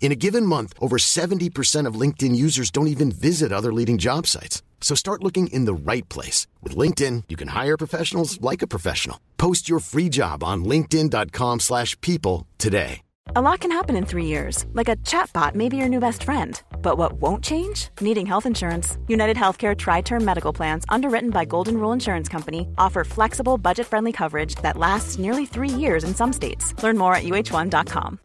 In a given month, over 70% of LinkedIn users don't even visit other leading job sites. So start looking in the right place. With LinkedIn, you can hire professionals like a professional. Post your free job on linkedin.com slash people today. A lot can happen in three years, like a chatbot may be your new best friend. But what won't change? Needing health insurance. United Healthcare Tri Term Medical Plans, underwritten by Golden Rule Insurance Company, offer flexible, budget friendly coverage that lasts nearly three years in some states. Learn more at uh1.com.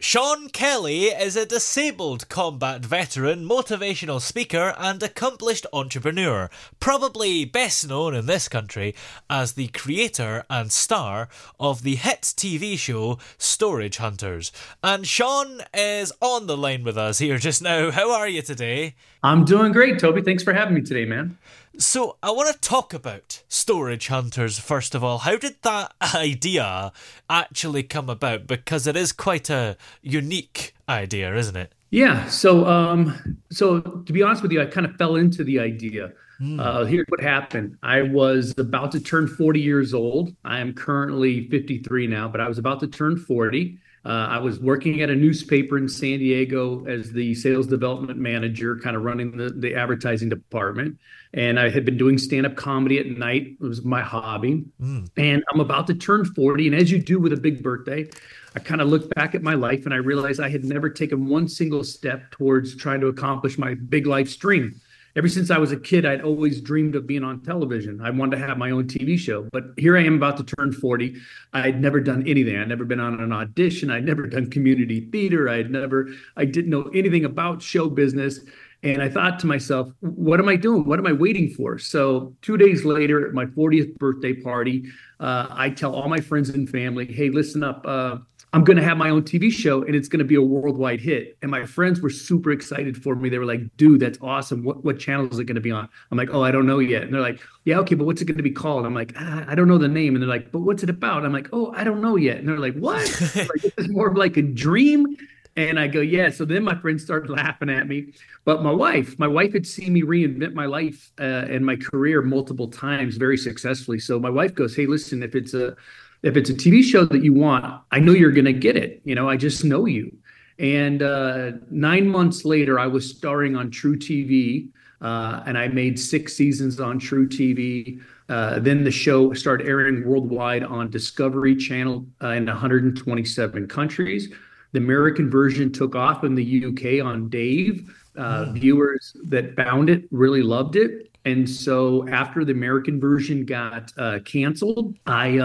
Sean Kelly is a disabled combat veteran, motivational speaker, and accomplished entrepreneur, probably best known in this country as the creator and star of the hit TV show Storage Hunters. And Sean is on the line with us here just now. How are you today? I'm doing great, Toby. Thanks for having me today, man. So, I want to talk about Storage Hunters first of all. How did that idea actually come about? Because it is quite a unique idea, isn't it? Yeah. So, um, so to be honest with you, I kind of fell into the idea. Mm. Uh, here's what happened. I was about to turn 40 years old. I am currently 53 now, but I was about to turn 40. Uh, I was working at a newspaper in San Diego as the sales development manager, kind of running the, the advertising department. And I had been doing stand up comedy at night. It was my hobby. Mm. And I'm about to turn 40. And as you do with a big birthday, I kind of look back at my life and I realized I had never taken one single step towards trying to accomplish my big life dream ever since I was a kid, I'd always dreamed of being on television. I wanted to have my own TV show. But here I am about to turn 40. I'd never done anything. I'd never been on an audition. I'd never done community theater. I'd never, I didn't know anything about show business. And I thought to myself, what am I doing? What am I waiting for? So, two days later, at my 40th birthday party, uh, I tell all my friends and family, hey, listen up. Uh, I'm going to have my own TV show and it's going to be a worldwide hit. And my friends were super excited for me. They were like, dude, that's awesome. What, what channel is it going to be on? I'm like, oh, I don't know yet. And they're like, yeah, okay, but what's it going to be called? I'm like, ah, I don't know the name. And they're like, but what's it about? I'm like, oh, I don't know yet. And they're like, what? like, this is more of like a dream. And I go, yeah. So then my friends started laughing at me. But my wife, my wife had seen me reinvent my life uh, and my career multiple times very successfully. So my wife goes, hey, listen, if it's a if it's a TV show that you want, I know you're going to get it. You know, I just know you. And uh, nine months later, I was starring on truTV, uh, and I made six seasons on truTV. Uh, then the show started airing worldwide on Discovery Channel uh, in 127 countries. The American version took off in the UK on Dave. Uh, mm. Viewers that found it really loved it. And so after the American version got uh, canceled, I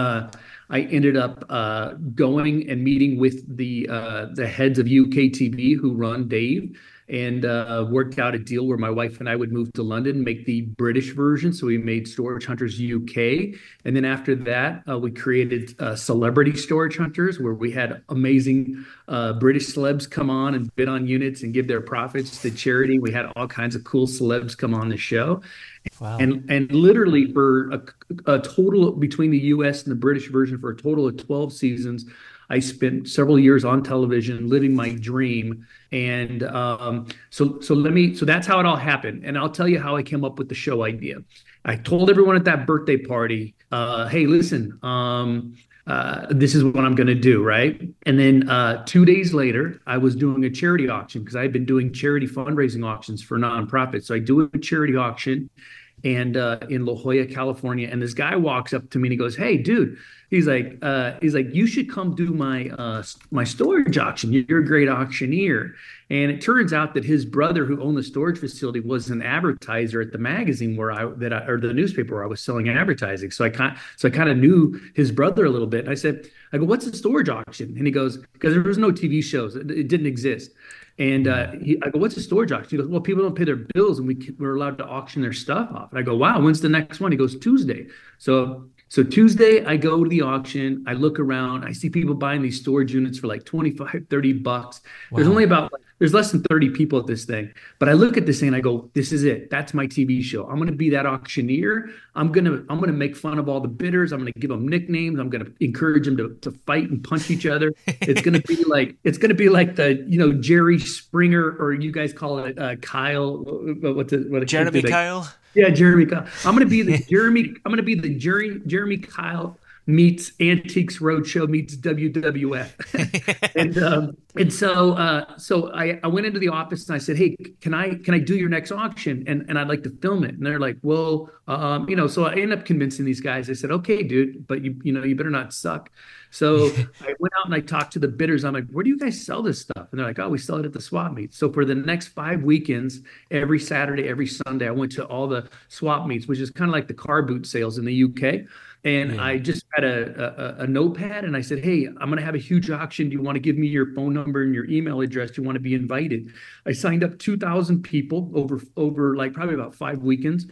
I ended up uh, going and meeting with the uh, the heads of UKTV who run Dave and uh, worked out a deal where my wife and I would move to London, make the British version. So we made Storage Hunters UK. And then after that, uh, we created uh, Celebrity Storage Hunters, where we had amazing uh, British celebs come on and bid on units and give their profits to charity. We had all kinds of cool celebs come on the show. Wow. And and literally for a, a total between the US and the British version for a total of 12 seasons, I spent several years on television living my dream. And um, so, so let me, so that's how it all happened. And I'll tell you how I came up with the show idea. I told everyone at that birthday party, uh, hey, listen, um, uh, this is what I'm going to do, right? And then uh, two days later, I was doing a charity auction because I had been doing charity fundraising auctions for nonprofits. So I do a charity auction and uh, in La Jolla, California. And this guy walks up to me and he goes, "Hey, dude," he's like, uh, "He's like, you should come do my uh, my storage auction. You're a great auctioneer." And it turns out that his brother, who owned the storage facility, was an advertiser at the magazine where I that I, or the newspaper where I was selling advertising. So I kind so I kind of knew his brother a little bit. And I said, "I go, what's a storage auction?" And he goes, "Because there was no TV shows. It, it didn't exist." And uh, he, I go, what's a storage auction? He goes, well, people don't pay their bills and we, we're allowed to auction their stuff off. And I go, wow, when's the next one? He goes, Tuesday. So So Tuesday, I go to the auction. I look around. I see people buying these storage units for like 25, 30 bucks. Wow. There's only about there's less than 30 people at this thing. But I look at this thing and I go, this is it. That's my TV show. I'm going to be that auctioneer. I'm going to I'm going to make fun of all the bidders. I'm going to give them nicknames. I'm going to encourage them to, to fight and punch each other. it's going to be like it's going to be like the, you know, Jerry Springer or you guys call it uh, Kyle what's it what Jeremy Kyle? Yeah, Jeremy Kyle. I'm going to be the Jeremy I'm going to be the Jerry Jeremy Kyle meets Antiques Roadshow meets WWF, and um, and so uh, so I, I went into the office and I said, hey, can I can I do your next auction and and I'd like to film it, and they're like, well, um, you know, so I end up convincing these guys. I said, okay, dude, but you you know you better not suck. So I went out and I talked to the bidders. I'm like, where do you guys sell this stuff? And they're like, oh, we sell it at the swap meet. So for the next five weekends, every Saturday, every Sunday, I went to all the swap meets, which is kind of like the car boot sales in the UK. And yeah. I just had a, a, a notepad and I said, Hey, I'm going to have a huge auction. Do you want to give me your phone number and your email address? Do you want to be invited? I signed up 2,000 people over over like probably about five weekends.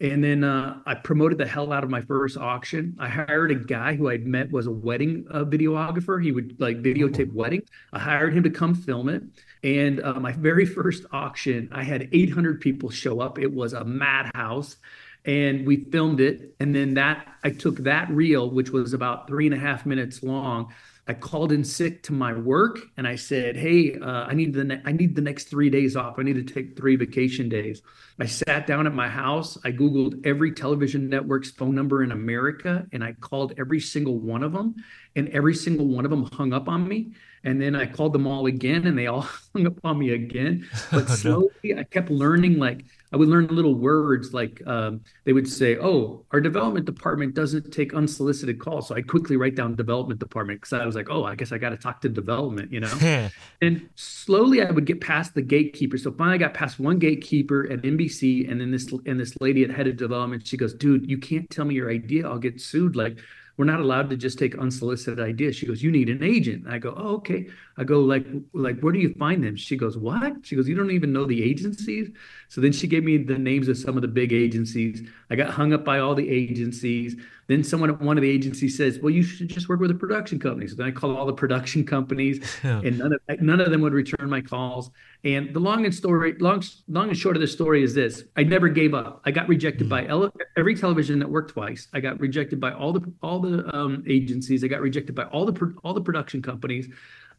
And then uh, I promoted the hell out of my first auction. I hired a guy who I'd met was a wedding uh, videographer. He would like videotape oh. weddings. I hired him to come film it. And uh, my very first auction, I had 800 people show up. It was a madhouse and we filmed it. And then that I took that reel, which was about three and a half minutes long. I called in sick to my work and I said, "Hey, uh, I need the ne- I need the next three days off. I need to take three vacation days." I sat down at my house. I googled every television network's phone number in America, and I called every single one of them, and every single one of them hung up on me. And then I called them all again, and they all hung up on me again. But slowly, I kept learning like I would learn little words like um, they would say, "Oh, our development department doesn't take unsolicited calls." So I quickly write down development department because I was like, "Oh, I guess I got to talk to development," you know. and slowly, I would get past the gatekeeper. So finally, I got past one gatekeeper at NBC, and then this and this lady at head of development. She goes, "Dude, you can't tell me your idea. I'll get sued." Like we're not allowed to just take unsolicited ideas. She goes, you need an agent. I go, oh, okay. I go, like, like, where do you find them? She goes, what? She goes, you don't even know the agencies. So then she gave me the names of some of the big agencies. I got hung up by all the agencies. Then someone at one of the agencies says, "Well, you should just work with a production company." So then I call all the production companies, and none of none of them would return my calls. And the long and story, long long and short of the story is this: I never gave up. I got rejected mm-hmm. by every television network twice. I got rejected by all the all the um, agencies. I got rejected by all the all the production companies.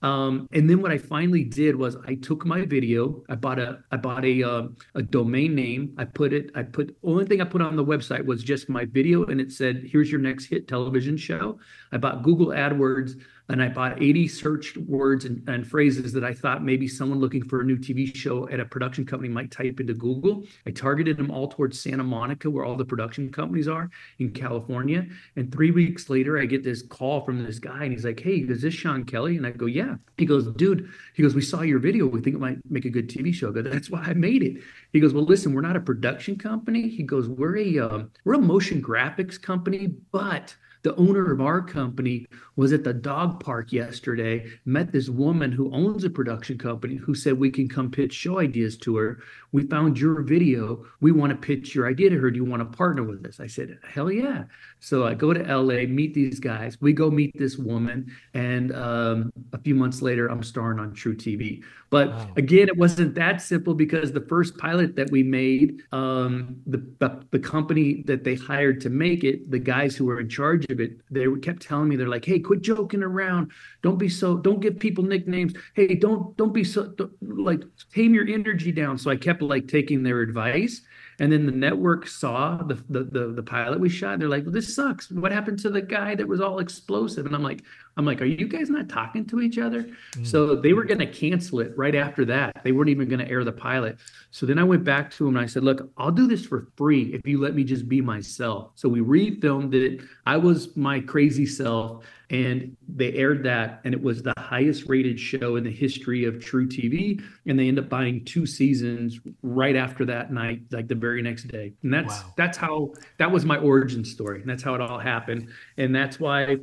Um, and then what I finally did was I took my video, I bought a I bought a uh, a domain name. I put it, I put only thing I put on the website was just my video, and it said, "Here's your next hit television show." I bought Google AdWords and I bought 80 searched words and, and, phrases that I thought maybe someone looking for a new TV show at a production company might type into Google. I targeted them all towards Santa Monica, where all the production companies are in California. And three weeks later, I get this call from this guy, and he's like, "Hey, is this Sean Kelly?" And I go, "Yeah." He goes, "Dude," he goes, "We saw your video. We think it might make a good TV show." Go, "That's why I made it." He goes, "Well, listen, we're not a production company." He goes, "We're a um, we're a motion graphics company, but." The owner of our company was at the dog park yesterday, met this woman who owns a production company who said we can come pitch show ideas to her. We found your video. We want to pitch your idea to her. Do you want to partner with us? I said, hell yeah. So I go to LA, meet these guys. We go meet this woman. And um, a few months later, I'm starring on truTV. But wow. again, it wasn't that simple because the first pilot that we made, um, the, the, the company that they hired to make it, the guys who were in charge of it, they kept telling me, they're like, hey, quit joking around. Don't be so, don't give people nicknames. Hey, don't, don't be so, don't, like, tame your energy down. So I kept like taking their advice. And then the network saw the, the the the, pilot we shot. They're like, "This sucks. What happened to the guy that was all explosive?" And I'm like, "I'm like, are you guys not talking to each other?" Mm-hmm. So they were going to cancel it right after that. They weren't even going to air the pilot. So then I went back to him and I said, "Look, I'll do this for free if you let me just be myself." So we refilmed it. I was my crazy self and they aired that and it was the highest rated show in the history of truTV. and they end up buying two seasons right after that night like the very next day and that's wow. that's how that was my origin story and that's how it all happened and that's why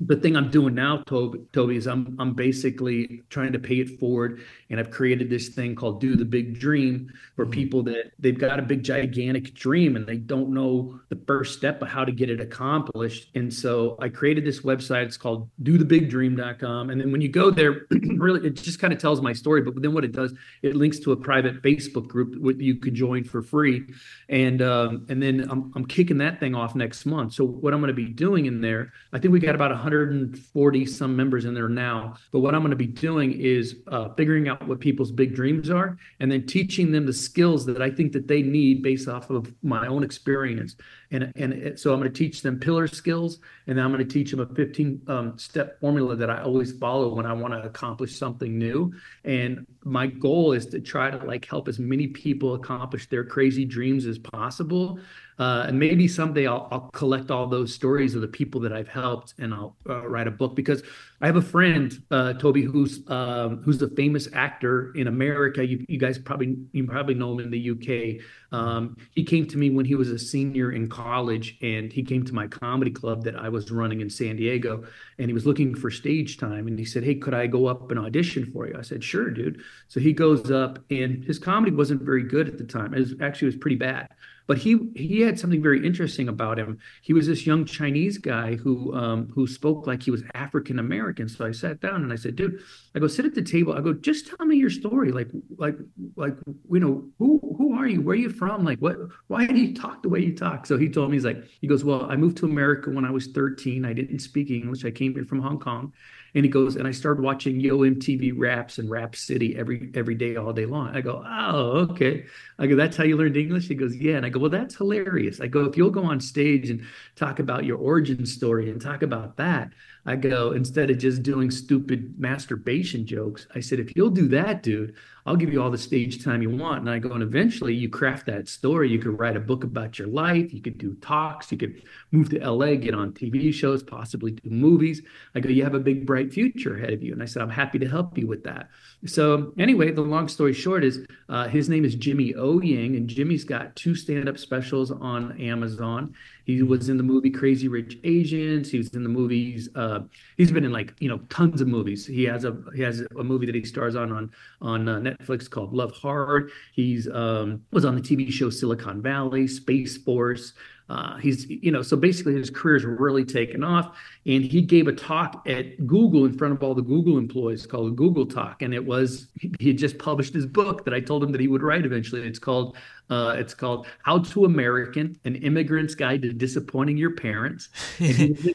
the thing i'm doing now toby, toby is i'm i'm basically trying to pay it forward and i've created this thing called do the big dream for mm-hmm. people that they've got a big gigantic dream and they don't know the first step of how to get it accomplished and so i created this website it's called do the big dothebigdream.com. And then when you go there, really, it just kind of tells my story. But then what it does, it links to a private Facebook group that you could join for free. And um, and then I'm, I'm kicking that thing off next month. So what I'm going to be doing in there, I think we got about 140 some members in there now. But what I'm going to be doing is uh, figuring out what people's big dreams are, and then teaching them the skills that I think that they need based off of my own experience. And and so I'm going to teach them pillar skills, and then I'm going to teach them a 15 um, step formula that I always follow when I want to accomplish something new. And my goal is to try to like help as many people accomplish their crazy dreams as possible uh, and maybe someday I'll, I'll, collect all those stories of the people that I've helped and I'll uh, write a book because I have a friend, uh, Toby, who's um, who's a famous actor in America. You, you, guys probably you probably know him in the UK. Um, he came to me when he was a senior in college, and he came to my comedy club that I was running in San Diego, and he was looking for stage time. And he said, "Hey, could I go up and audition for you?" I said, "Sure, dude." So he goes up, and his comedy wasn't very good at the time. It was, actually it was pretty bad. But he he had something very interesting about him. He was this young Chinese guy who um, who spoke like he was African American. So I sat down and I said, "Dude, I go sit at the table. I go, just tell me your story. Like like like you know who who are you? Where are you from? Like what? Why do you talk the way you talk?" So he told me he's like he goes, "Well, I moved to America when I was 13. I didn't speak English. I came here from Hong Kong." And he goes, and I started watching Yo MTV Raps and Rap City every every day, all day long. I go, oh, okay. I go, that's how you learned English? He goes, yeah. And I go, well, that's hilarious. I go, if you'll go on stage and talk about your origin story and talk about that, I go, instead of just doing stupid masturbation jokes, I said, if you'll do that, dude, I'll give you all the stage time you want. And I go, and eventually you craft that story. You could write a book about your life. You could do talks. You could move to LA, get on TV shows, possibly do movies. I go, you have a big, bright future ahead of you. And I said, I'm happy to help you with that. So anyway, the long story short is uh, his name is Jimmy O Yang, and Jimmy's got two stand-up specials on Amazon. He was in the movie Crazy Rich Asians. He was in the movies. Uh, he's been in like you know tons of movies. He has a he has a movie that he stars on on on uh, Netflix called Love Hard. He's um, was on the TV show Silicon Valley, Space Force. Uh, he's, you know, so basically his career's really taken off. And he gave a talk at Google in front of all the Google employees called a Google Talk. And it was, he had just published his book that I told him that he would write eventually. It's called, uh, it's called How to American, an Immigrant's Guide to Disappointing Your Parents.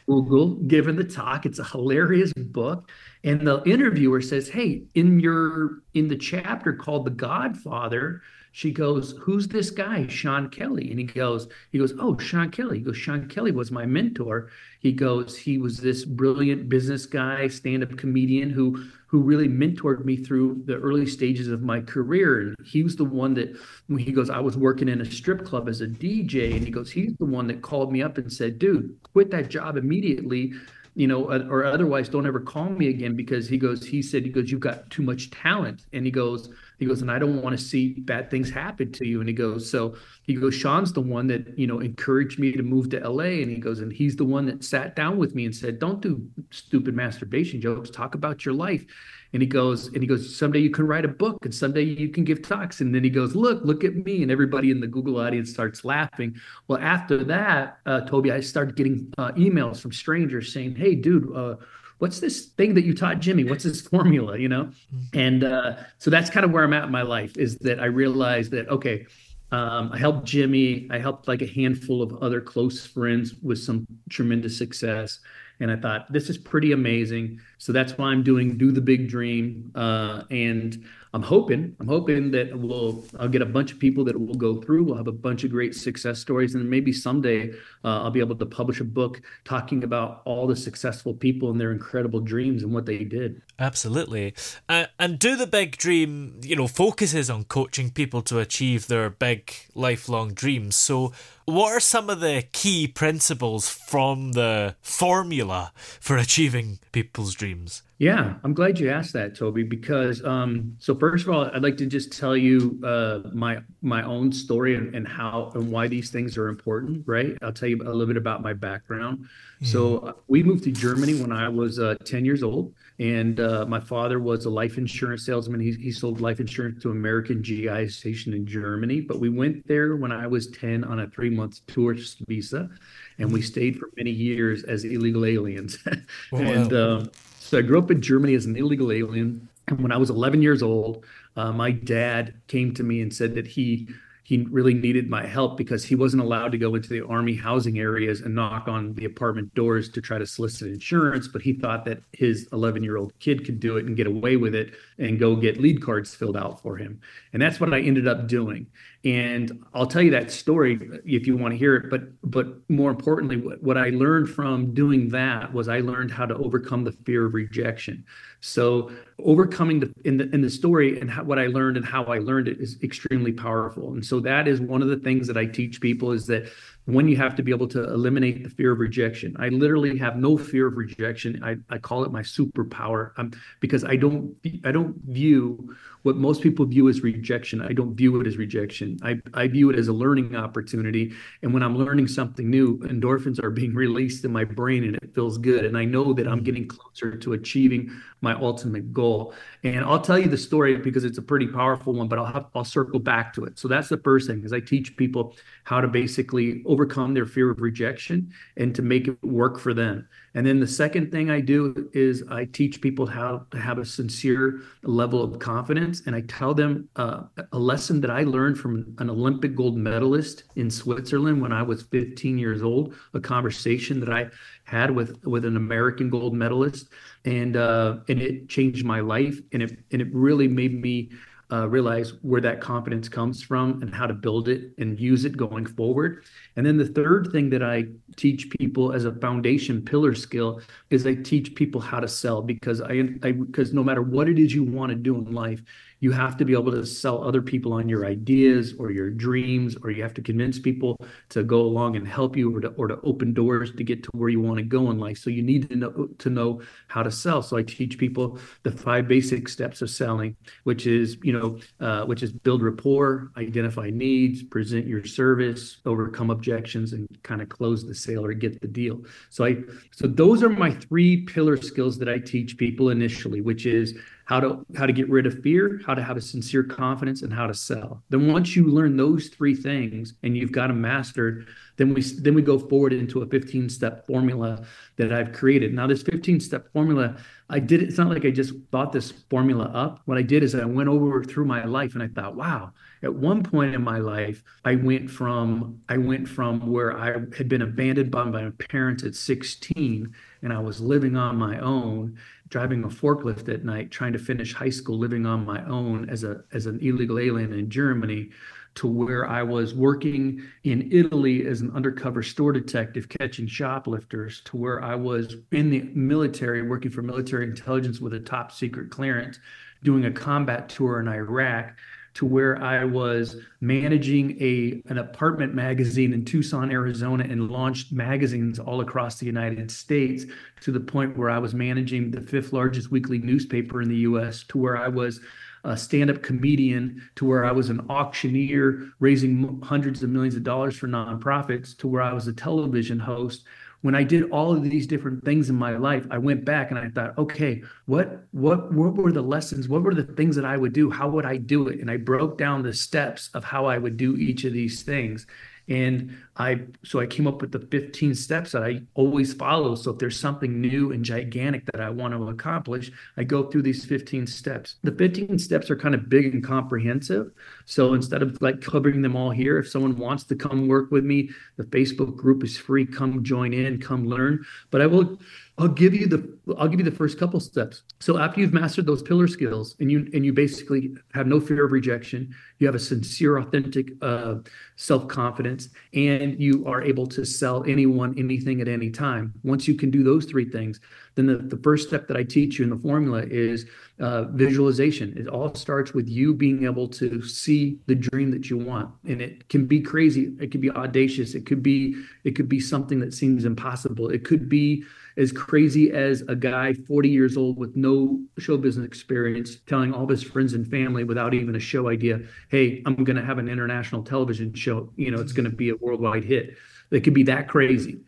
Google giving the talk. It's a hilarious book. And the interviewer says, Hey, in your, in the chapter called The Godfather, she goes, "Who's this guy, Sean Kelly?" And he goes, "He goes, oh, Sean Kelly." He goes, "Sean Kelly was my mentor." He goes, "He was this brilliant business guy, stand-up comedian who who really mentored me through the early stages of my career." He was the one that when he goes, "I was working in a strip club as a DJ," and he goes, "He's the one that called me up and said, "Dude, quit that job immediately." You know, or otherwise don't ever call me again because he goes, he said, he goes, you've got too much talent. And he goes, he goes, and I don't want to see bad things happen to you. And he goes, so he goes, Sean's the one that, you know, encouraged me to move to LA. And he goes, and he's the one that sat down with me and said, don't do stupid masturbation jokes, talk about your life. And he goes, and he goes, someday you can write a book and someday you can give talks. And then he goes, look, look at me. And everybody in the Google audience starts laughing. Well, after that, uh, Toby, I started getting uh, emails from strangers saying, hey, dude, uh, what's this thing that you taught Jimmy? What's this formula, you know? Mm-hmm. And uh, so that's kind of where I'm at in my life is that I realized that, okay, um, I helped Jimmy. I helped like a handful of other close friends with some tremendous success. And I thought, this is pretty amazing. So that's why I'm doing Do the Big Dream. Uh, and I'm hoping, I'm hoping that we'll, I'll get a bunch of people that will go through. We'll have a bunch of great success stories, and maybe someday uh, I'll be able to publish a book talking about all the successful people and their incredible dreams and what they did. Absolutely, uh, and do the big dream. You know, focuses on coaching people to achieve their big lifelong dreams. So, What are some of the key principles from the formula for achieving people's dreams? Yeah, I'm glad you asked that, Toby. Because um, so first of all, I'd like to just tell you uh, my my own story and, and, how and why these things are important. Right? I'll tell you a little bit about my background. Mm-hmm. So uh, we moved to Germany when I was uh, 10 years old, and uh, my father was a life insurance salesman. He he sold life insurance to American GI stationed in Germany. But we went there when I was 10 on a three month tourist visa, and we stayed for many years as illegal aliens. Oh, and um, so I grew up in Germany as an illegal alien. And when I was 11 years old, uh, my dad came to me and said that he he really needed my help because he wasn't allowed to go into the army housing areas and knock on the apartment doors to try to solicit insurance. But he thought that his 11 year old kid could do it and get away with it and go get lead cards filled out for him. And that's what i ended up doing and i'll tell you that story if you want to hear it but but more importantly what, what i learned from doing that was i learned how to overcome the fear of rejection so overcoming the in the in the story and how, what I learned and how I learned it is extremely powerful. And so that is one of the things that I teach people is that when you have to be able to eliminate the fear of rejection. I literally have no fear of rejection. I, I call it my superpower um, because I don't I don't view what most people view as rejection. I don't view it as rejection. I, I view it as a learning opportunity. And when I'm learning something new, endorphins are being released in my brain and it feels good. And I know that I'm getting closer to achieving my ultimate goal. And I'll tell you the story because it's a pretty powerful one, but I'll have, I'll circle back to it. So that's the first thing is I teach people how to basically overcome their fear of rejection and to make it work for them. And then the second thing I do is I teach people how to have a sincere level of confidence. And I tell them uh, a lesson that I learned from an Olympic gold medalist in Switzerland when I was 15 years old, a conversation that I had with, with an American gold medalist. And, uh, and it changed my life. And it, and it really made me uh, realize where that confidence comes from and how to build it and use it going forward. And then the third thing that I teach people as a foundation pillar skill is I teach people how to sell because I because no matter what it is you want to do in life, you have to be able to sell other people on your ideas or your dreams, or you have to convince people to go along and help you or to, or to open doors to get to where you want to go in life. So you need to know to know how to sell. So I teach people the five basic steps of selling, which is you know uh, which is build rapport, identify needs, present your service, overcome objections, and kind of close the sale or get the deal. So I so those are my three pillar skills that I teach people initially, which is how to how to get rid of fear, how to have a sincere confidence, and how to sell. Then once you learn those three things and you've got them mastered, then we then we go forward into a 15 step formula that I've created. Now this 15 step formula, I did it. It's not like I just thought this formula up. What I did is I went over through my life and I thought, wow. At one point in my life, I went from I went from where I had been abandoned by my parents at 16 and I was living on my own driving a forklift at night, trying to finish high school, living on my own as a as an illegal alien in Germany, to where I was working in Italy as an undercover store detective catching shoplifters, to where I was in the military working for military intelligence with a top secret clearance, doing a combat tour in Iraq to where I was managing a an apartment magazine in Tucson, Arizona, and launched magazines all across the United States to the point where I was managing the fifth largest weekly newspaper in the U.S. to where I was a stand-up comedian to where I was an auctioneer raising hundreds of millions of dollars for nonprofits to where I was a television host when I did all of these different things in my life, I went back and I thought, okay, what what what were the lessons? What were the things that I would do? How would I do it? And I broke down the steps of how I would do each of these things. And I so I came up with the 15 steps that I always follow. So if there's something new and gigantic that I want to accomplish, I go through these 15 steps. The 15 steps are kind of big and comprehensive. So instead of like covering them all here, if someone wants to come work with me, the Facebook group is free. Come join in, come learn. But I will I'll give you the I'll give you the first couple steps. So after you've mastered those pillar skills and you and you basically have no fear of rejection, you have a sincere, authentic uh, self confidence, and you are able to sell anyone anything at any time. Once you can do those three things, then the, the first step that I teach you in the formula is uh, visualization. It all starts with you being able to see the dream that you want, and it can be crazy. It could be audacious. It could be it could be something that seems impossible. It could be as crazy as a guy 40 years old with no show business experience telling all his friends and family without even a show idea, hey, I'm going to have an international television show. You know, it's going to be a worldwide hit. It could be that crazy.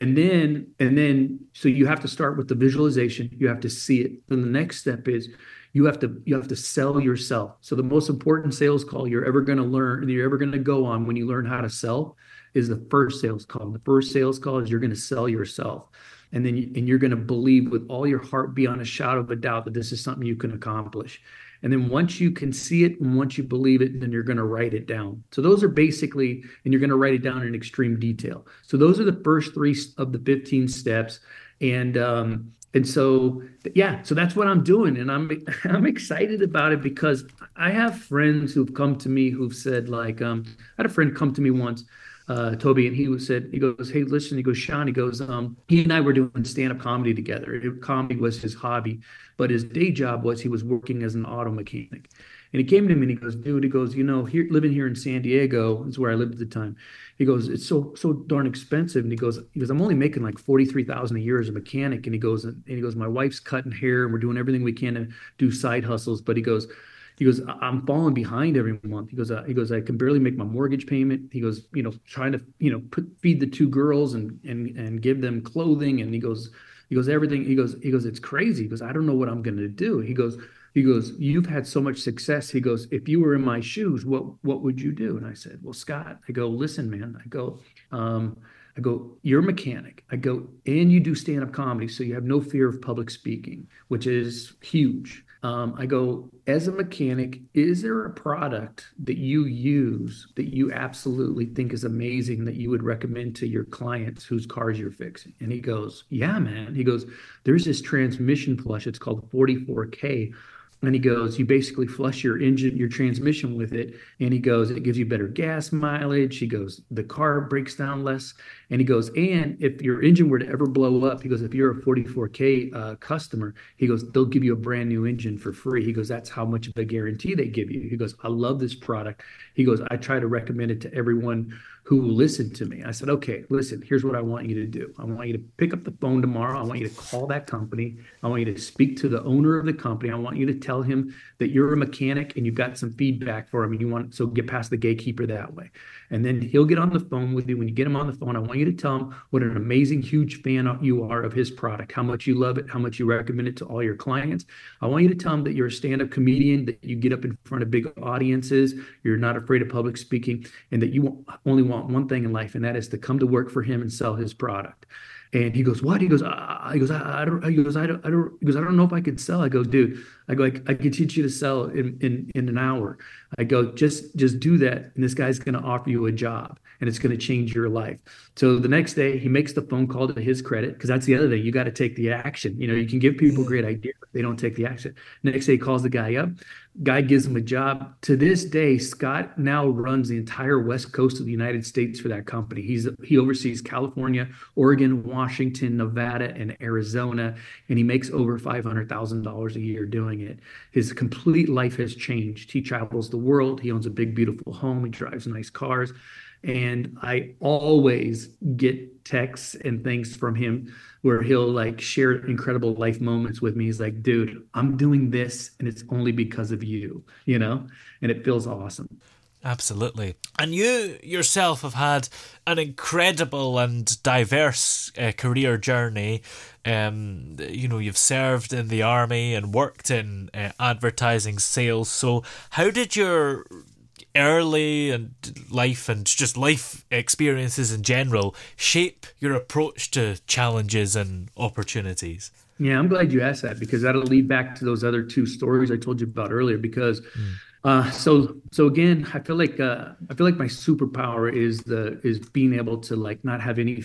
And then, and then, so you have to start with the visualization. You have to see it. Then the next step is you have to you have to sell yourself. So the most important sales call you're ever going to learn, you're ever going to go on when you learn how to sell, is the first sales call. The first sales call is you're going to sell yourself and then you, and you're going to believe with all your heart beyond a shadow of a doubt that this is something you can accomplish. And then once you can see it and once you believe it then you're going to write it down. So those are basically and you're going to write it down in extreme detail. So those are the first three of the 15 steps. And um and so yeah so that's what i'm doing. And i'm i'm excited about it because i have friends who've come to me who've said like um i had a friend come to me once uh, Toby, and he said, he goes, "Hey, listen," he goes, "Sean," he goes, um, he and I were doing stand-up comedy together. Comedy was his hobby, but his day job was he was working as an auto mechanic. And he came to me and he goes, "Dude," he goes, "You know, here living here in San Diego is where I lived at the time." He goes, "It's so so darn expensive," and he goes, "He goes, I'm only making like forty three thousand a year as a mechanic," and he goes, and he goes, "My wife's cutting hair, and we're doing everything we can to do side hustles," but he goes he goes i'm falling behind every month. He goes uh, he goes i can barely make my mortgage payment. He goes you know trying to you know put feed the two girls and and and give them clothing. And he goes he goes everything he goes he goes it's crazy. He goes i don't know what i'm going to do. He goes he goes you've had so much success. He goes if you were in my shoes what what would you do? And i said well scott i go listen man i go um I go, you're a mechanic. I go, and you do stand up comedy. So you have no fear of public speaking, which is huge um, I go, as a mechanic, is there a product that you use that you absolutely think is amazing that you would recommend to your clients whose cars you're fixing? And he goes, Yeah, man. He goes, There's this transmission flush. It's called 44K and he goes, you basically flush your engine, your transmission with it. And he goes, it gives you better gas mileage. He goes, the car breaks down less. And he goes, and if your engine were to ever blow up, he goes, if you're a 44K uh, customer, he goes, they'll give you a brand new engine for free. He goes, that's how much of a guarantee they give you. He goes, I love this product. He goes, I try to recommend it to everyone who listened to me. I said, okay, listen, here's what I want you to do. I want you to pick up the phone tomorrow. I want you to call that company. I want you to speak to the owner of the company. I want you to tell him that you're a mechanic and you've got some feedback for him and you want so get past the gatekeeper that way. And then he'll get on the phone with you. When you get him on the phone, I want you to tell him what an amazing, huge fan you are of his product, how much you love it, how much you recommend it to all your clients. I want you to tell him that you're a stand-up comedian, that you get up in front of big audiences, you're not afraid of public speaking, and that you only want one thing in life, and that is to come to work for him and sell his product. And he goes, "What?" He goes, "I, he goes, I, I don't." He goes, "I don't, I don't." He goes, "I don't know if I could sell." I go, "Dude, I go, I, I could teach you to sell in in in an hour." I go, "Just just do that, and this guy's going to offer you a job." and it's going to change your life. So the next day he makes the phone call to his credit because that's the other thing. You got to take the action. You know, you can give people great ideas, they don't take the action. Next day he calls the guy up. Guy gives him a job. To this day, Scott now runs the entire west coast of the United States for that company. He's he oversees California, Oregon, Washington, Nevada, and Arizona, and he makes over five hundred thousand dollars a year doing it. His complete life has changed. He travels the world. He owns a big, beautiful home. He drives nice cars and I always get texts and things from him where he'll like share incredible life moments with me. He's like, dude, I'm doing this and it's only because of you, you know? And it feels awesome. Absolutely. And you yourself have had an incredible and diverse uh, career journey. Um, you know, you've served in the army and worked in uh, advertising sales. So, how did your early and life and just life experiences in general shape your approach to challenges and opportunities? Yeah, I'm glad you asked that because that'll lead back to those other two stories I told you about earlier. Because, mm. uh, so so again, I feel like uh, I feel like my superpower is the is being able to like not have any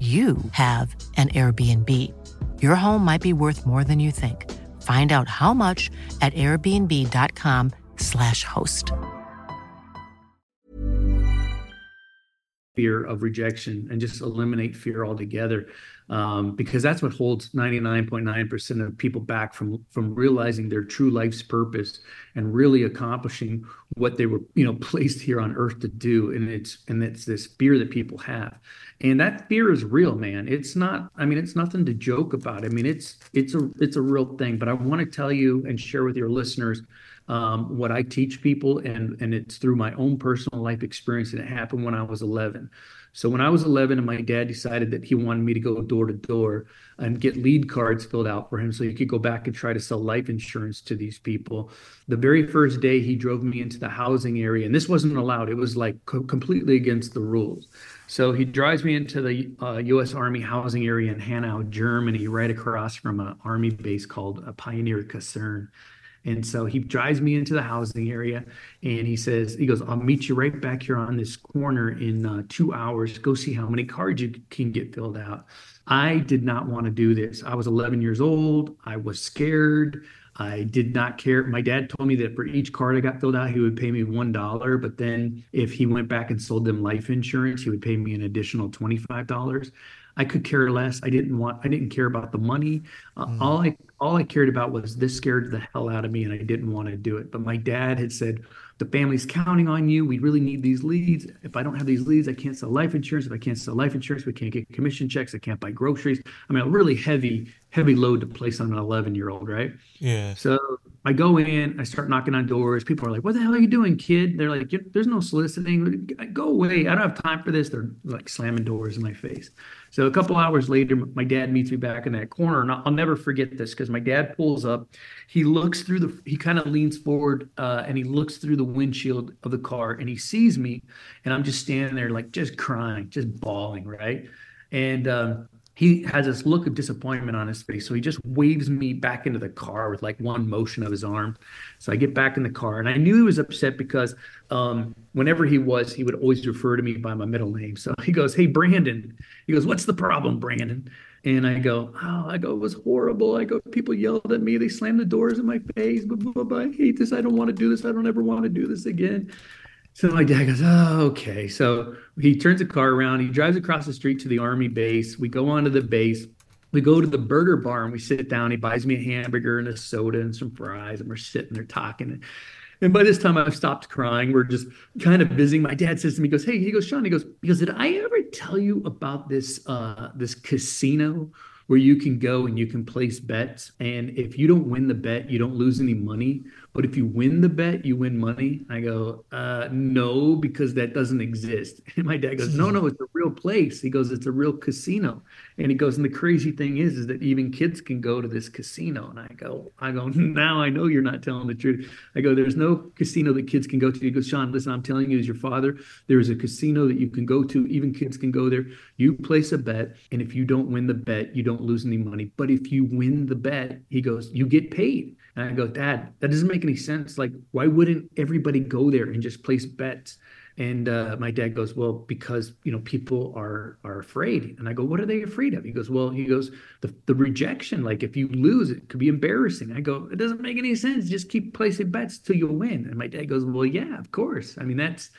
you have an Airbnb. Your home might be worth more than you think. Find out how much at airbnb.com/slash host. fear of rejection and just eliminate fear altogether um, because that's what holds 99.9% of people back from from realizing their true life's purpose and really accomplishing what they were you know placed here on earth to do and it's and it's this fear that people have and that fear is real man it's not i mean it's nothing to joke about i mean it's it's a it's a real thing but i want to tell you and share with your listeners um, what I teach people, and and it's through my own personal life experience, and it happened when I was 11. So when I was 11, and my dad decided that he wanted me to go door to door and get lead cards filled out for him, so he could go back and try to sell life insurance to these people. The very first day, he drove me into the housing area, and this wasn't allowed. It was like co- completely against the rules. So he drives me into the uh, U.S. Army housing area in Hanau, Germany, right across from an army base called a Pioneer Kaserne. And so he drives me into the housing area and he says, he goes, I'll meet you right back here on this corner in uh, two hours. Go see how many cards you can get filled out. I did not want to do this. I was 11 years old. I was scared. I did not care. My dad told me that for each card I got filled out, he would pay me $1. But then if he went back and sold them life insurance, he would pay me an additional $25. I could care less. I didn't want. I didn't care about the money. Uh, mm. All I all I cared about was this scared the hell out of me, and I didn't want to do it. But my dad had said, "The family's counting on you. We really need these leads. If I don't have these leads, I can't sell life insurance. If I can't sell life insurance, we can't get commission checks. I can't buy groceries. I mean, a really heavy, heavy load to place on an 11 year old, right? Yeah. So I go in, I start knocking on doors. People are like, "What the hell are you doing, kid?" They're like, "There's no soliciting. Go away. I don't have time for this." They're like slamming doors in my face. So a couple hours later, my dad meets me back in that corner, and I'll never forget this because my dad pulls up. He looks through the, he kind of leans forward uh, and he looks through the windshield of the car, and he sees me, and I'm just standing there like just crying, just bawling, right? And um, he has this look of disappointment on his face. So he just waves me back into the car with like one motion of his arm. So I get back in the car and I knew he was upset because um, whenever he was, he would always refer to me by my middle name. So he goes, Hey, Brandon. He goes, What's the problem, Brandon? And I go, Oh, I go, it was horrible. I go, people yelled at me. They slammed the doors in my face. Blah, blah, blah. I hate this. I don't want to do this. I don't ever want to do this again. So my dad goes, oh, okay. So he turns the car around. He drives across the street to the army base. We go onto the base. We go to the burger bar and we sit down. He buys me a hamburger and a soda and some fries, and we're sitting there talking. And by this time, I've stopped crying. We're just kind of busy. My dad says to me, he goes, "Hey," he goes, "Sean," he goes, "Because did I ever tell you about this uh, this casino where you can go and you can place bets, and if you don't win the bet, you don't lose any money, but if you win the bet, you win money. I go, uh, no, because that doesn't exist. And my dad goes, no, no, it's a real place. He goes, it's a real casino. And he goes, and the crazy thing is, is that even kids can go to this casino. And I go, I go, now I know you're not telling the truth. I go, there's no casino that kids can go to. He goes, Sean, listen, I'm telling you as your father, there is a casino that you can go to. Even kids can go there. You place a bet. And if you don't win the bet, you don't lose any money. But if you win the bet, he goes, you get paid. And I go, Dad, that doesn't make any sense. Like, why wouldn't everybody go there and just place bets? And uh, my dad goes, well, because you know people are are afraid. And I go, what are they afraid of? He goes, well, he goes, the the rejection. Like if you lose, it could be embarrassing. I go, it doesn't make any sense. Just keep placing bets till you win. And my dad goes, well, yeah, of course. I mean, that's.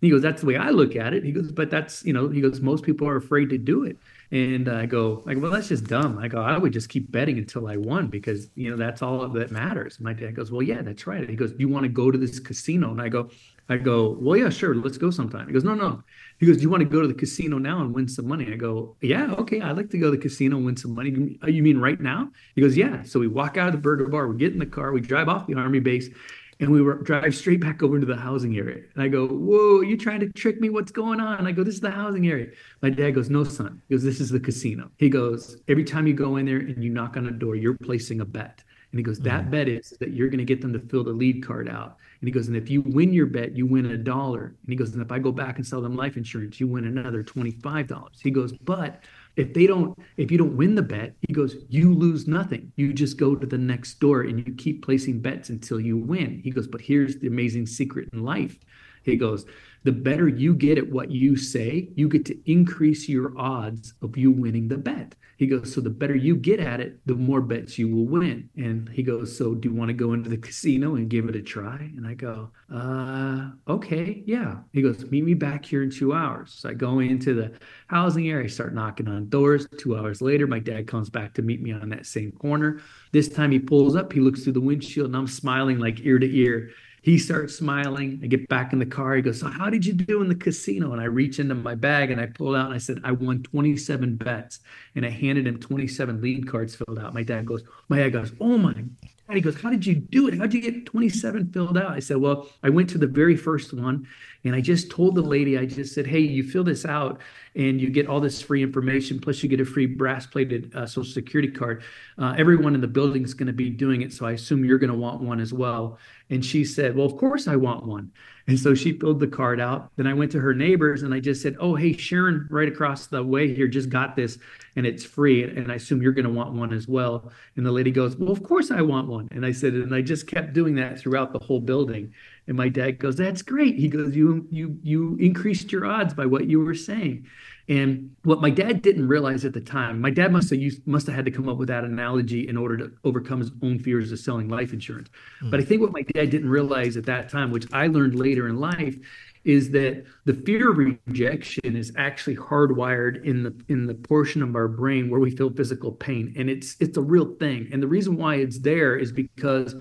He goes, that's the way I look at it. He goes, but that's you know, he goes, most people are afraid to do it. And I go, like, well, that's just dumb. I go, I would just keep betting until I won because you know that's all that matters. My dad goes, well, yeah, that's right. He goes, do you want to go to this casino? And I go, I go, well, yeah, sure, let's go sometime. He goes, no, no. He goes, do you want to go to the casino now and win some money? I go, yeah, okay, I'd like to go to the casino and win some money. You mean uh, right now? He goes, yeah. So we walk out of the burger bar, we get in the car, we drive off the army base, and we were drive straight back over into the housing area. And I go, Whoa, you trying to trick me? What's going on? And I go, This is the housing area. My dad goes, No, son. He goes, This is the casino. He goes, Every time you go in there and you knock on a door, you're placing a bet. And he goes, That mm-hmm. bet is that you're going to get them to fill the lead card out. And he goes, And if you win your bet, you win a dollar. And he goes, And if I go back and sell them life insurance, you win another $25. He goes, But if they don't if you don't win the bet he goes you lose nothing. You just go to the next door and you keep placing bets until you win. He goes but here's the amazing secret in life he goes the better you get at what you say you get to increase your odds of you winning the bet he goes, so the better you get at it, the more bets you will win. And he goes, so do you want to go into the casino and give it a try? And I go, uh, okay, yeah. He goes, meet me back here in two hours. So I go into the housing area, start knocking on doors. Two hours later, my dad comes back to meet me on that same corner. This time he pulls up, he looks through the windshield, and I'm smiling like ear to ear. He starts smiling. I get back in the car. He goes, So, how did you do in the casino? And I reach into my bag and I pull out and I said, I won 27 bets. And I handed him 27 lead cards filled out. My dad goes, My dad goes, Oh my God. He goes, How did you do it? How did you get 27 filled out? I said, Well, I went to the very first one and I just told the lady, I just said, Hey, you fill this out and you get all this free information. Plus, you get a free brass plated uh, social security card. Uh, everyone in the building is going to be doing it. So I assume you're going to want one as well. And she said, Well, of course I want one. And so she filled the card out. Then I went to her neighbors and I just said, Oh, hey, Sharon, right across the way here, just got this and it's free. And I assume you're going to want one as well. And the lady goes, Well, of course I want one. And I said, And I just kept doing that throughout the whole building. And my dad goes, "That's great." He goes, "You you you increased your odds by what you were saying." And what my dad didn't realize at the time, my dad must have used must have had to come up with that analogy in order to overcome his own fears of selling life insurance. Mm. But I think what my dad didn't realize at that time, which I learned later in life, is that the fear of rejection is actually hardwired in the in the portion of our brain where we feel physical pain and it's it's a real thing and the reason why it's there is because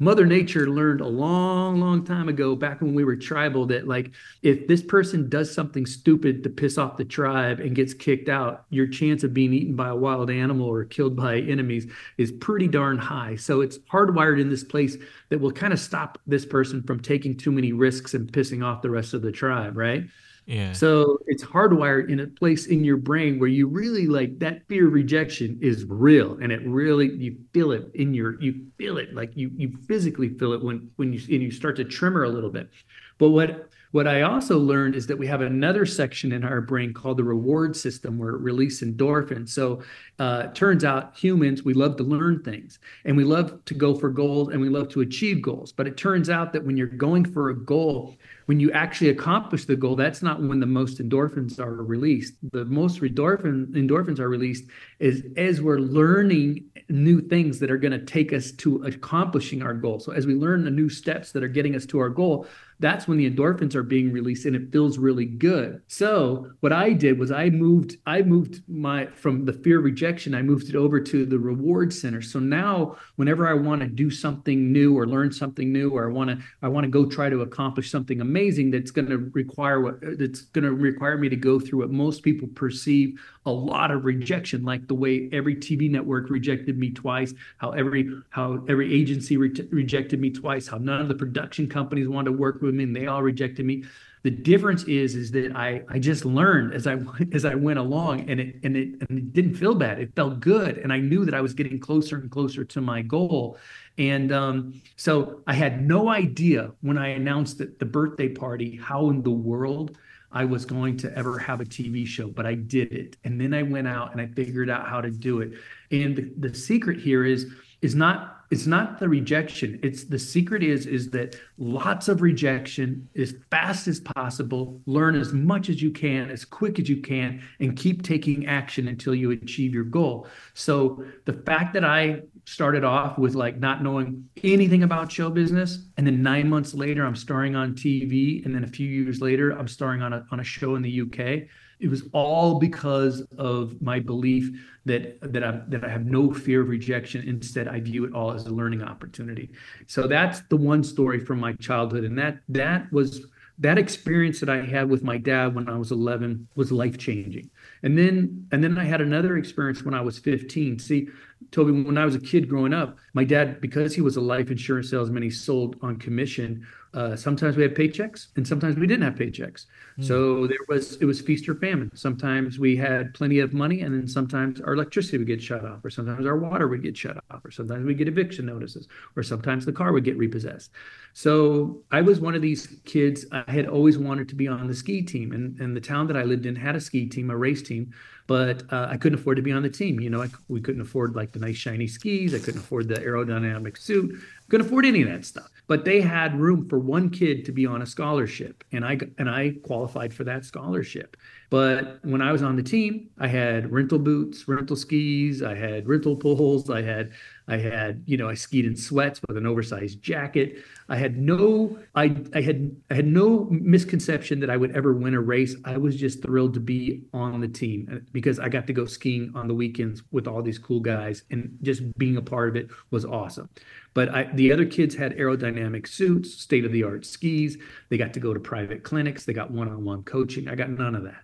Mother Nature learned a long, long time ago, back when we were tribal, that like if this person does something stupid to piss off the tribe and gets kicked out, your chance of being eaten by a wild animal or killed by enemies is pretty darn high. So it's hardwired in this place that will kind of stop this person from taking too many risks and pissing off the rest of the tribe, right? Yeah. So it's hardwired in a place in your brain where you really like that fear of rejection is real and it really you feel it in your you feel it like you you physically feel it when when you and you start to tremor a little bit. But what what I also learned is that we have another section in our brain called the reward system where it releases endorphins. So uh, turns out humans, we love to learn things and we love to go for goals and we love to achieve goals. But it turns out that when you're going for a goal, when you actually accomplish the goal, that's not when the most endorphins are released. The most endorphin, endorphins are released is as we're learning new things that are going to take us to accomplishing our goal. So as we learn the new steps that are getting us to our goal, that's when the endorphins are being released and it feels really good. So what I did was I moved I moved my from the fear of rejection I moved it over to the reward center. So now whenever I want to do something new or learn something new or I want to I want to go try to accomplish something amazing that's going to require what that's going to require me to go through what most people perceive a lot of rejection like the way every TV network rejected me twice, how every how every agency re- rejected me twice, how none of the production companies wanted to work with me and they all rejected me. The difference is is that I I just learned as I as I went along and it and it and it didn't feel bad. It felt good and I knew that I was getting closer and closer to my goal. And um, so I had no idea when I announced at the birthday party how in the world I was going to ever have a TV show, but I did it. And then I went out and I figured out how to do it. And the, the secret here is is not it's not the rejection. It's the secret is is that lots of rejection as fast as possible. Learn as much as you can as quick as you can and keep taking action until you achieve your goal. So the fact that i started off with like not knowing anything about show business and then nine months later i'm starring on tv and then a few years later i'm starring on a, on a show in the uk it was all because of my belief that that I that I have no fear of rejection. Instead, I view it all as a learning opportunity. So that's the one story from my childhood, and that that was that experience that I had with my dad when I was 11 was life changing. And then and then I had another experience when I was 15. See, Toby, when I was a kid growing up, my dad, because he was a life insurance salesman, he sold on commission. Uh, sometimes we had paychecks, and sometimes we didn't have paychecks. Mm. So there was it was feast or famine. Sometimes we had plenty of money, and then sometimes our electricity would get shut off, or sometimes our water would get shut off, or sometimes we'd get eviction notices, or sometimes the car would get repossessed. So I was one of these kids. I had always wanted to be on the ski team, and and the town that I lived in had a ski team, a race team but uh, I couldn't afford to be on the team. You know, I, we couldn't afford like the nice shiny skis. I couldn't afford the aerodynamic suit. I couldn't afford any of that stuff. But they had room for one kid to be on a scholarship, and I and I qualified for that scholarship. But when I was on the team, I had rental boots, rental skis, I had rental poles, I had I had, you know, I skied in sweats with an oversized jacket. I had no, I, I had, I had no misconception that I would ever win a race. I was just thrilled to be on the team uh, because I got to go skiing on the weekends with all these cool guys, and just being a part of it was awesome. But I, the other kids had aerodynamic suits, state of the art skis. They got to go to private clinics. They got one on one coaching. I got none of that.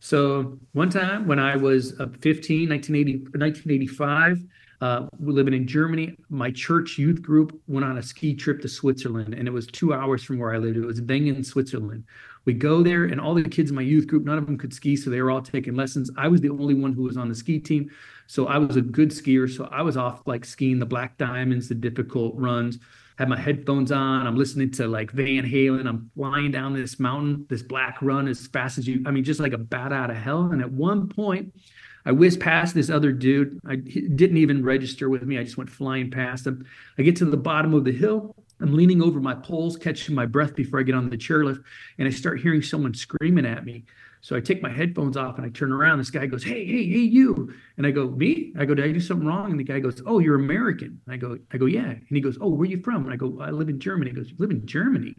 So one time when I was uh, 15, 1980, 1985, uh, living in Germany. My church youth group went on a ski trip to Switzerland, and it was two hours from where I lived. It was Wengen, Switzerland. We go there, and all the kids in my youth group, none of them could ski, so they were all taking lessons. I was the only one who was on the ski team, so I was a good skier. So I was off like skiing the black diamonds, the difficult runs. Had my headphones on. I'm listening to like Van Halen. I'm flying down this mountain, this black run as fast as you. I mean, just like a bat out of hell. And at one point, I whizzed past this other dude. I didn't even register with me. I just went flying past him. I get to the bottom of the hill. I'm leaning over my poles, catching my breath before I get on the chairlift, and I start hearing someone screaming at me. So I take my headphones off and I turn around. This guy goes, "Hey, hey, hey, you!" And I go, "Me?" I go, "Did I do something wrong?" And the guy goes, "Oh, you're American." I go, "I go, yeah." And he goes, "Oh, where are you from?" And I go, "I live in Germany." He goes, "You live in Germany?"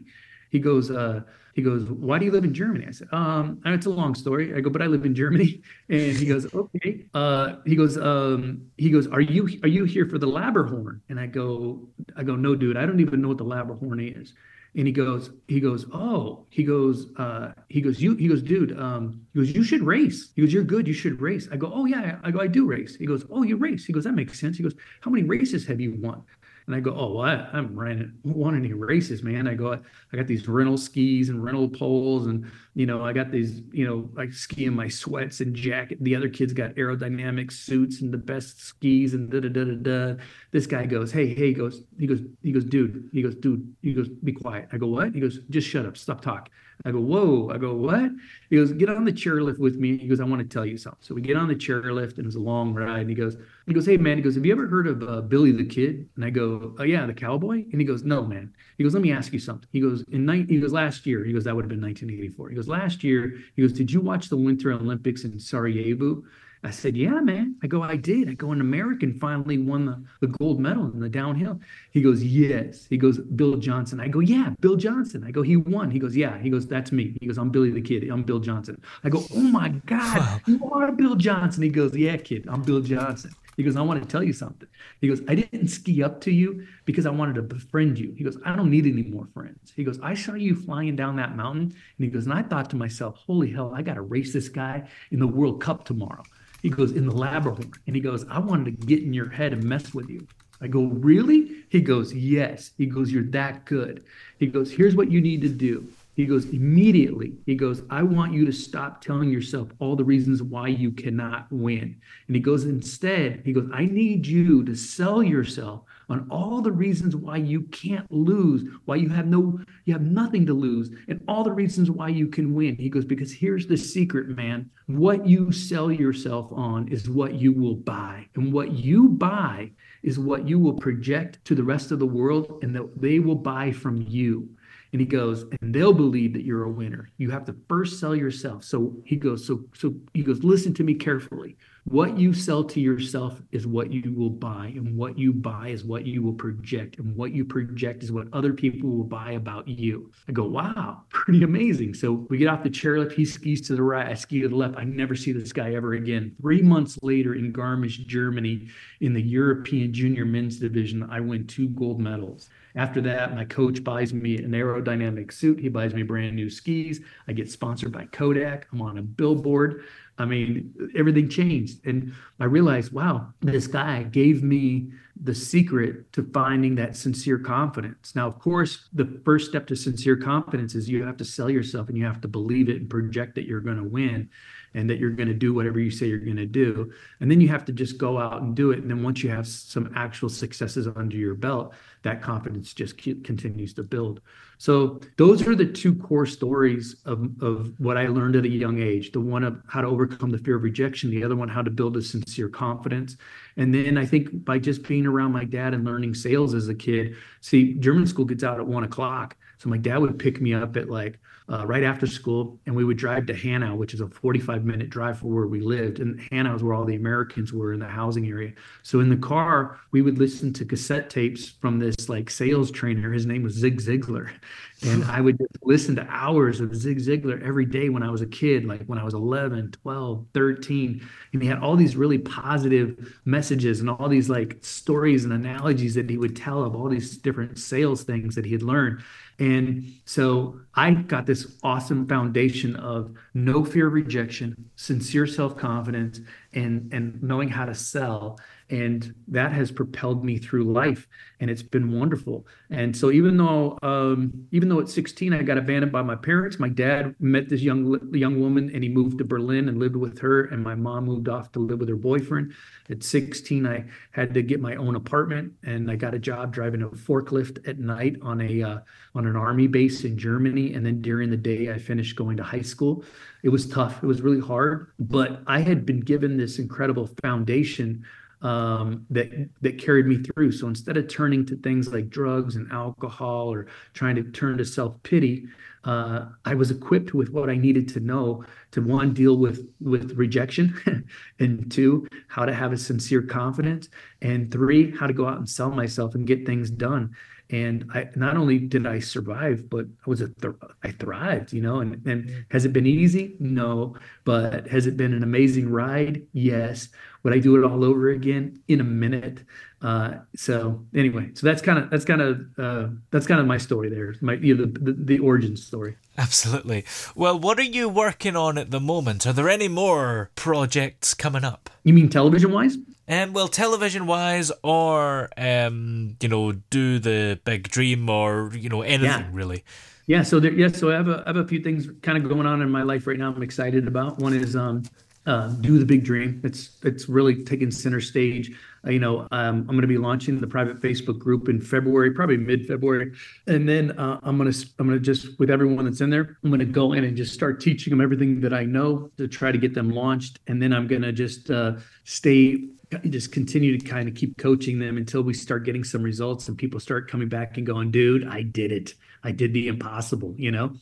He goes, uh, he goes, why do you live in Germany? I said, um, it's a long story. I go, but I live in Germany. And he goes, okay. Uh, he goes, um, he goes, are you are you here for the Lauberhorn? And I go, I go, no, dude, I don't even know what the Lauberhorn is. And he goes, he goes, oh, he goes, uh, he goes, you, he goes, dude, um, he goes, you should race. He goes, you're good, you should race. I go, oh yeah, I go, I do race. He goes, oh, you race. He goes, that makes sense. He goes, how many races have you won? And I go, oh, well, I, I haven't ran won any races, man. I go, I got these rental skis and rental poles, and you know, I got these, you know, I ski in my sweats and jacket. The other kids got aerodynamic suits and the best skis and da da da da da. This guy goes, hey, hey, he goes, he goes, he goes, dude, he goes, dude, he goes, be quiet. I go, what? He goes, just shut up, stop talking. I go, whoa. I go, what? He goes, get on the chairlift with me. He goes, I want to tell you something. So we get on the chairlift, and it was a long ride. And he goes, he goes, hey man. He goes, have you ever heard of uh, Billy the Kid? And I go, oh yeah, the cowboy. And he goes, no man. He goes, let me ask you something. He goes, in night. He goes, last year. He goes, that would have been 1984. He goes, last year. He goes, did you watch the Winter Olympics in Sarajevo? I said, Yeah, man. I go, I did. I go, an American finally won the, the gold medal in the downhill. He goes, Yes. He goes, Bill Johnson. I go, Yeah, Bill Johnson. I go, He won. He goes, Yeah. He goes, That's me. He goes, I'm Billy the Kid. I'm Bill Johnson. I go, Oh my God, you are Bill Johnson. He goes, Yeah, kid, I'm Bill Johnson. He goes, I want to tell you something. He goes, I didn't ski up to you because I wanted to befriend you. He goes, I don't need any more friends. He goes, I saw you flying down that mountain. And he goes, and I thought to myself, holy hell, I got to race this guy in the World Cup tomorrow. He goes, in the Lauberhorn. And he goes, I wanted to get in your head and mess with you. I go, really? He goes, yes. He goes, you're that good. He goes, here's what you need to do. He goes, immediately, he goes, I want you to stop telling yourself all the reasons why you cannot win. And he goes, instead, he goes, I need you to sell yourself on all the reasons why you can't lose, why you have no, you have nothing to lose, and all the reasons why you can win. He goes, because here's the secret, man. What you sell yourself on is what you will buy. And what you buy is what you will project to the rest of the world, and that they will buy from you. And he goes, and they'll believe that you're a winner. You have to first sell yourself. So he goes, so so he goes, listen to me carefully. What you sell to yourself is what you will buy, and what you buy is what you will project, and what you project is what other people will buy about you. I go, wow, pretty amazing. So we get off the chairlift. He skis to the right, I ski to the left. I never see this guy ever again. Three months later in Garmisch, Germany, in the European Junior Men's Division, I win two gold medals. After that, my coach buys me an aerodynamic suit. He buys me brand new skis. I get sponsored by Kodak. I'm on a billboard. I mean, everything changed. And I realized, wow, this guy gave me the secret to finding that sincere confidence. Now, of course, the first step to sincere confidence is you have to sell yourself and you have to believe it and project that you're going to win and that you're going to do whatever you say you're going to do. And then you have to just go out and do it. And then once you have some actual successes under your belt, that confidence just continues to build. So those are the two core stories of, of what I learned at a young age. The one of how to overcome the fear of rejection, the other one, how to build a sincere confidence. And then I think by just being around my dad and learning sales as a kid, see, German school gets out at one o'clock. So my dad would pick me up at like Uh, right after school, and we would drive to Hanau, which is a 45 minute drive from where we lived. And Hanau is where all the Americans were in the housing area. So in the car, we would listen to cassette tapes from this like sales trainer. His name was Zig Ziglar. And I would just listen to hours of Zig Ziglar every day when I was a kid, like when I was 11, 12, 13. And he had all these really positive messages and all these like stories and analogies that he would tell of all these different sales things that he had learned. And so I got this awesome foundation of no fear of rejection, sincere self-confidence, and and knowing how to sell and that has propelled me through life and it's been wonderful. And so even though um, even though at 16 i got abandoned by my parents my dad met this young young woman and he moved to berlin and lived with her and my mom moved off to live with her boyfriend. At 16 i had to get my own apartment and i got a job driving a forklift at night on a uh, on an army base in germany and then during the day i finished going to high school. It was tough. It was really hard but i had been given this incredible foundation um, that that carried me through. So instead of turning to things like drugs and alcohol or trying to turn to self pity, uh, I was equipped with what I needed to know to one deal with with rejection, and two how to have a sincere confidence, and three how to go out and sell myself and get things done and I not only did I survive, but I was a th- I thrived, you know. And and has it been easy? No, but has it been an amazing ride? Yes. Would I do it all over again in a minute? Uh, so anyway, so that's kind of that's kind of uh, that's kind of my story there, my you know, the, the the origin story. Absolutely. Well, what are you working on at the moment? Are there any more projects coming up? You mean television wise? Um, well, television wise, or um, you know, do the big dream, or you know, anything yeah. really. Yeah. So there, yeah. So I have a I have a few things kind of going on in my life right now. I'm excited about. One is um, uh, do the big dream. It's it's really taking center stage. Uh, you know, um, I'm going to be launching the private Facebook group in February, probably mid February, and then uh, I'm going to I'm going to just with everyone that's in there, I'm going to go in and just start teaching them everything that I know to try to get them launched, and then I'm going to just uh, stay just continue to kind of keep coaching them until we start getting some results and people start coming back and going, dude, I did it. I did the impossible, you know?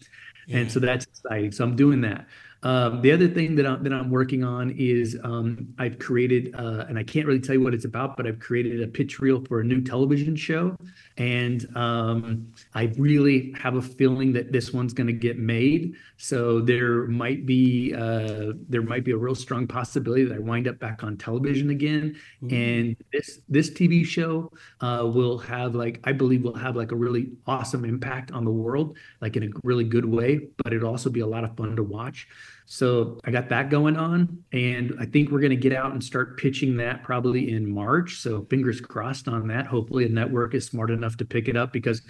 Yeah. And so that's exciting. So I'm doing that. Um, the other thing that I'm, that I'm working on is um, I've created, uh, and I can't really tell you what it's about, but I've created a pitch reel for a new television show. And um, I really have a feeling that this one's going to get made. So there might be uh, there might be a real strong possibility that I wind up back on television again. And this this TV show uh, will have like I believe will have like a really awesome impact on the world, like in a really good way. But it'll also be a lot of fun to watch. So I got that going on. And I think we're going to get out and start pitching that probably in March. So fingers crossed on that. Hopefully, a network is smart enough to pick it up because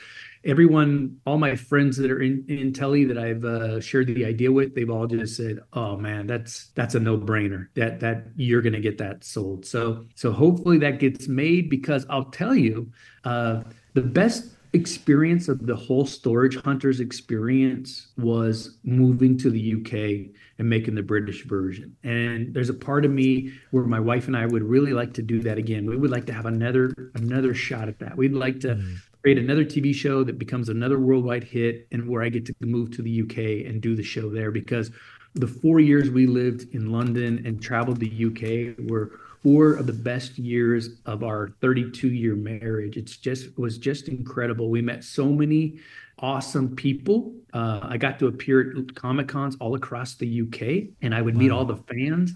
everyone, all my friends that are in, in Telly that I've uh, shared the idea with, they've all just said, "Oh man, that's that's a no brainer. That that you're going to get that sold." So so hopefully that gets made because I'll tell you, uh, the best experience of the whole storage hunters experience was moving to the UK and making the British version. And there's a part of me where my wife and I would really like to do that again. We would like to have another another shot at that. We'd like to mm. create another TV show that becomes another worldwide hit and where I get to move to the UK and do the show there because the 4 years we lived in London and traveled the UK were four of the best years of our 32 year marriage. It's just was just incredible. We met so many awesome people. Uh, I got to appear at Comic Cons all across the UK, and I would wow. meet all the fans.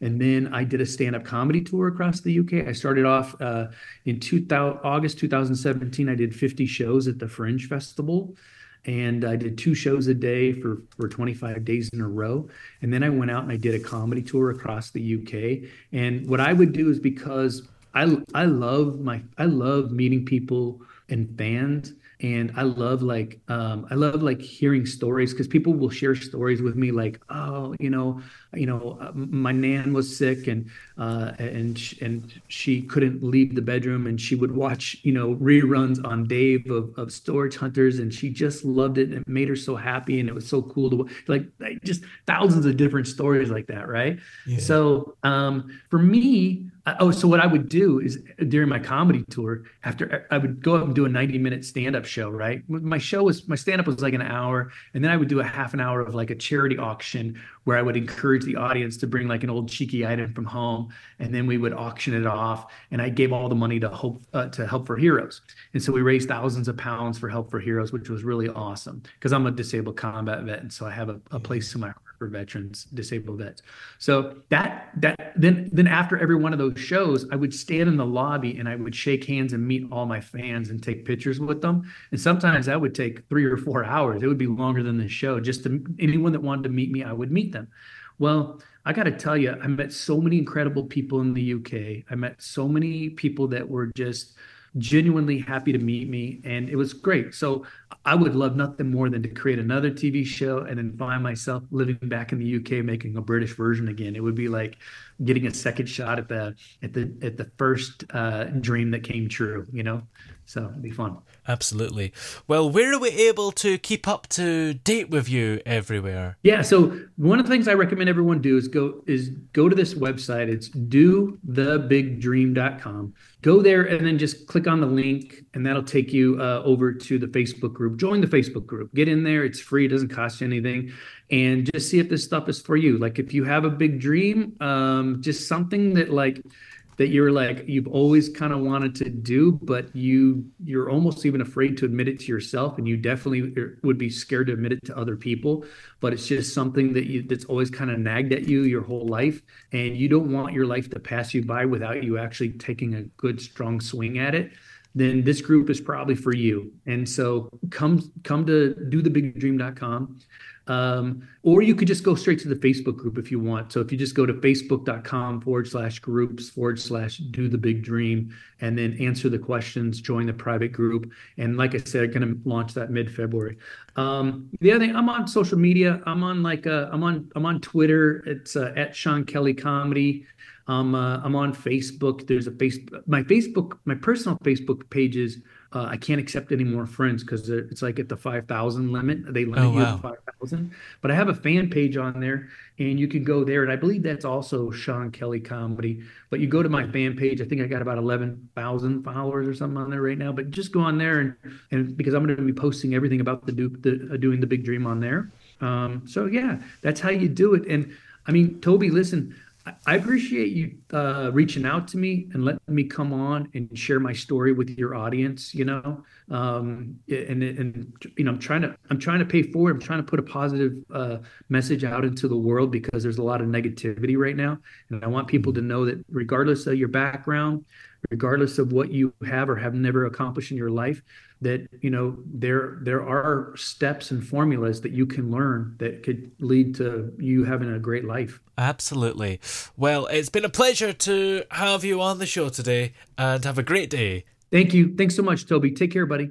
And then I did a stand up comedy tour across the UK. I started off uh, in 2000, August 2017. I did 50 shows at the Fringe Festival and I did two shows a day for for 25 days in a row. And then I went out and I did a comedy tour across the UK. And what I would do is because I I love my I love meeting people and fans and i love like um, i love like hearing stories because people will share stories with me like oh you know you know uh, my nan was sick and uh, and sh- and she couldn't leave the bedroom and she would watch you know reruns on dave of, of storage hunters and she just loved it and it made her so happy and it was so cool to like just thousands of different stories like that right yeah. so um, for me oh, so what I would do is during my comedy tour, after I would go up and do a 90 minute stand up show, right? My show was, my stand up was like an hour. And then I would do a half an hour of like a charity auction where I would encourage the audience to bring like an old cheeky item from home. And then we would auction it off. And I gave all the money to Hope, uh, to Help for Heroes. And so we raised thousands of pounds for Help for Heroes, which was really awesome because I'm a disabled combat vet. And so I have a, a place in my heart for veterans, disabled vets. So that that then then after every one of those shows, I would stand in the lobby and I would shake hands and meet all my fans and take pictures with them. And sometimes that would take three or four hours. It would be longer than the show. Just to anyone that wanted to meet me, I would meet them. Well, I got to tell you, I met so many incredible people in the UK. I met so many people that were just genuinely happy to meet me and it was great so i would love nothing more than to create another tv show and then find myself living back in the uk making a british version again. It would be like getting a second shot at the at the at the first uh, dream that came true you know? So it'd be fun. Absolutely. Well where are we able to keep up to date with you everywhere? Yeah so one of the things i recommend everyone do is go is go to this website. It's do dothebigdream.com go there and then just click on the link and that'll take you uh, over to the facebook group join the facebook group get in there it's free it doesn't cost you anything and just see if this stuff is for you. Like if you have a big dream um, just something that like that you're like you've always kind of wanted to do but you you're almost even afraid to admit it to yourself and you definitely would be scared to admit it to other people but it's just something that you that's always kind of nagged at you your whole life and you don't want your life to pass you by without you actually taking a good strong swing at it then this group is probably for you and so come come to dothebigdream.com um, or you could just go straight to the Facebook group if you want. So if you just go to facebook.com forward slash groups forward slash do the big dream and then answer the questions, join the private group. And like I said, I'm going to launch that mid February. Um, the other thing, I'm on social media. I'm on like, uh, I'm on, I'm on Twitter. It's uh, at Sean Kelly Comedy. Um, uh, I'm on Facebook. There's a Facebook, my Facebook, my personal Facebook pages uh, I can't accept any more friends because it's like at the 5,000 limit. They limit oh, wow. you to 5,000. But I have a fan page on there and you can go there. And I believe that's also Sean Kelly Comedy. But you go to my fan page. I think I got about 11,000 followers or something on there right now. But just go on there and, and because I'm going to be posting everything about the, do, the uh, doing the big dream on there. Um, so yeah, that's how you do it. And I mean, Toby, listen, I appreciate you uh, reaching out to me and letting me come on and share my story with your audience. You know, um, and and you know, I'm trying to I'm trying to pay forward. I'm trying to put a positive uh, message out into the world because there's a lot of negativity right now, and I want people to know that regardless of your background, regardless of what you have or have never accomplished in your life, that you know there there are steps and formulas that you can learn that could lead to you having a great life. Absolutely. Well it's been a pleasure to have you on the show today and have a great day. Thank you. Thanks so much toby. Take care buddy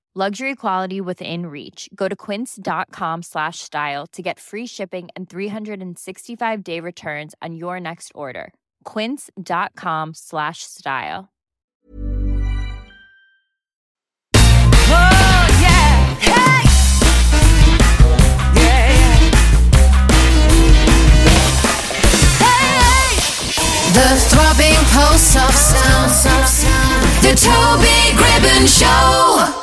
Luxury quality within reach. Go to quince.com slash style to get free shipping and 365 day returns on your next order. Quince.com slash style. Oh, yeah. Hey! Yeah. Hey! The throbbing pulse of sound. The Toby Gribbon Show.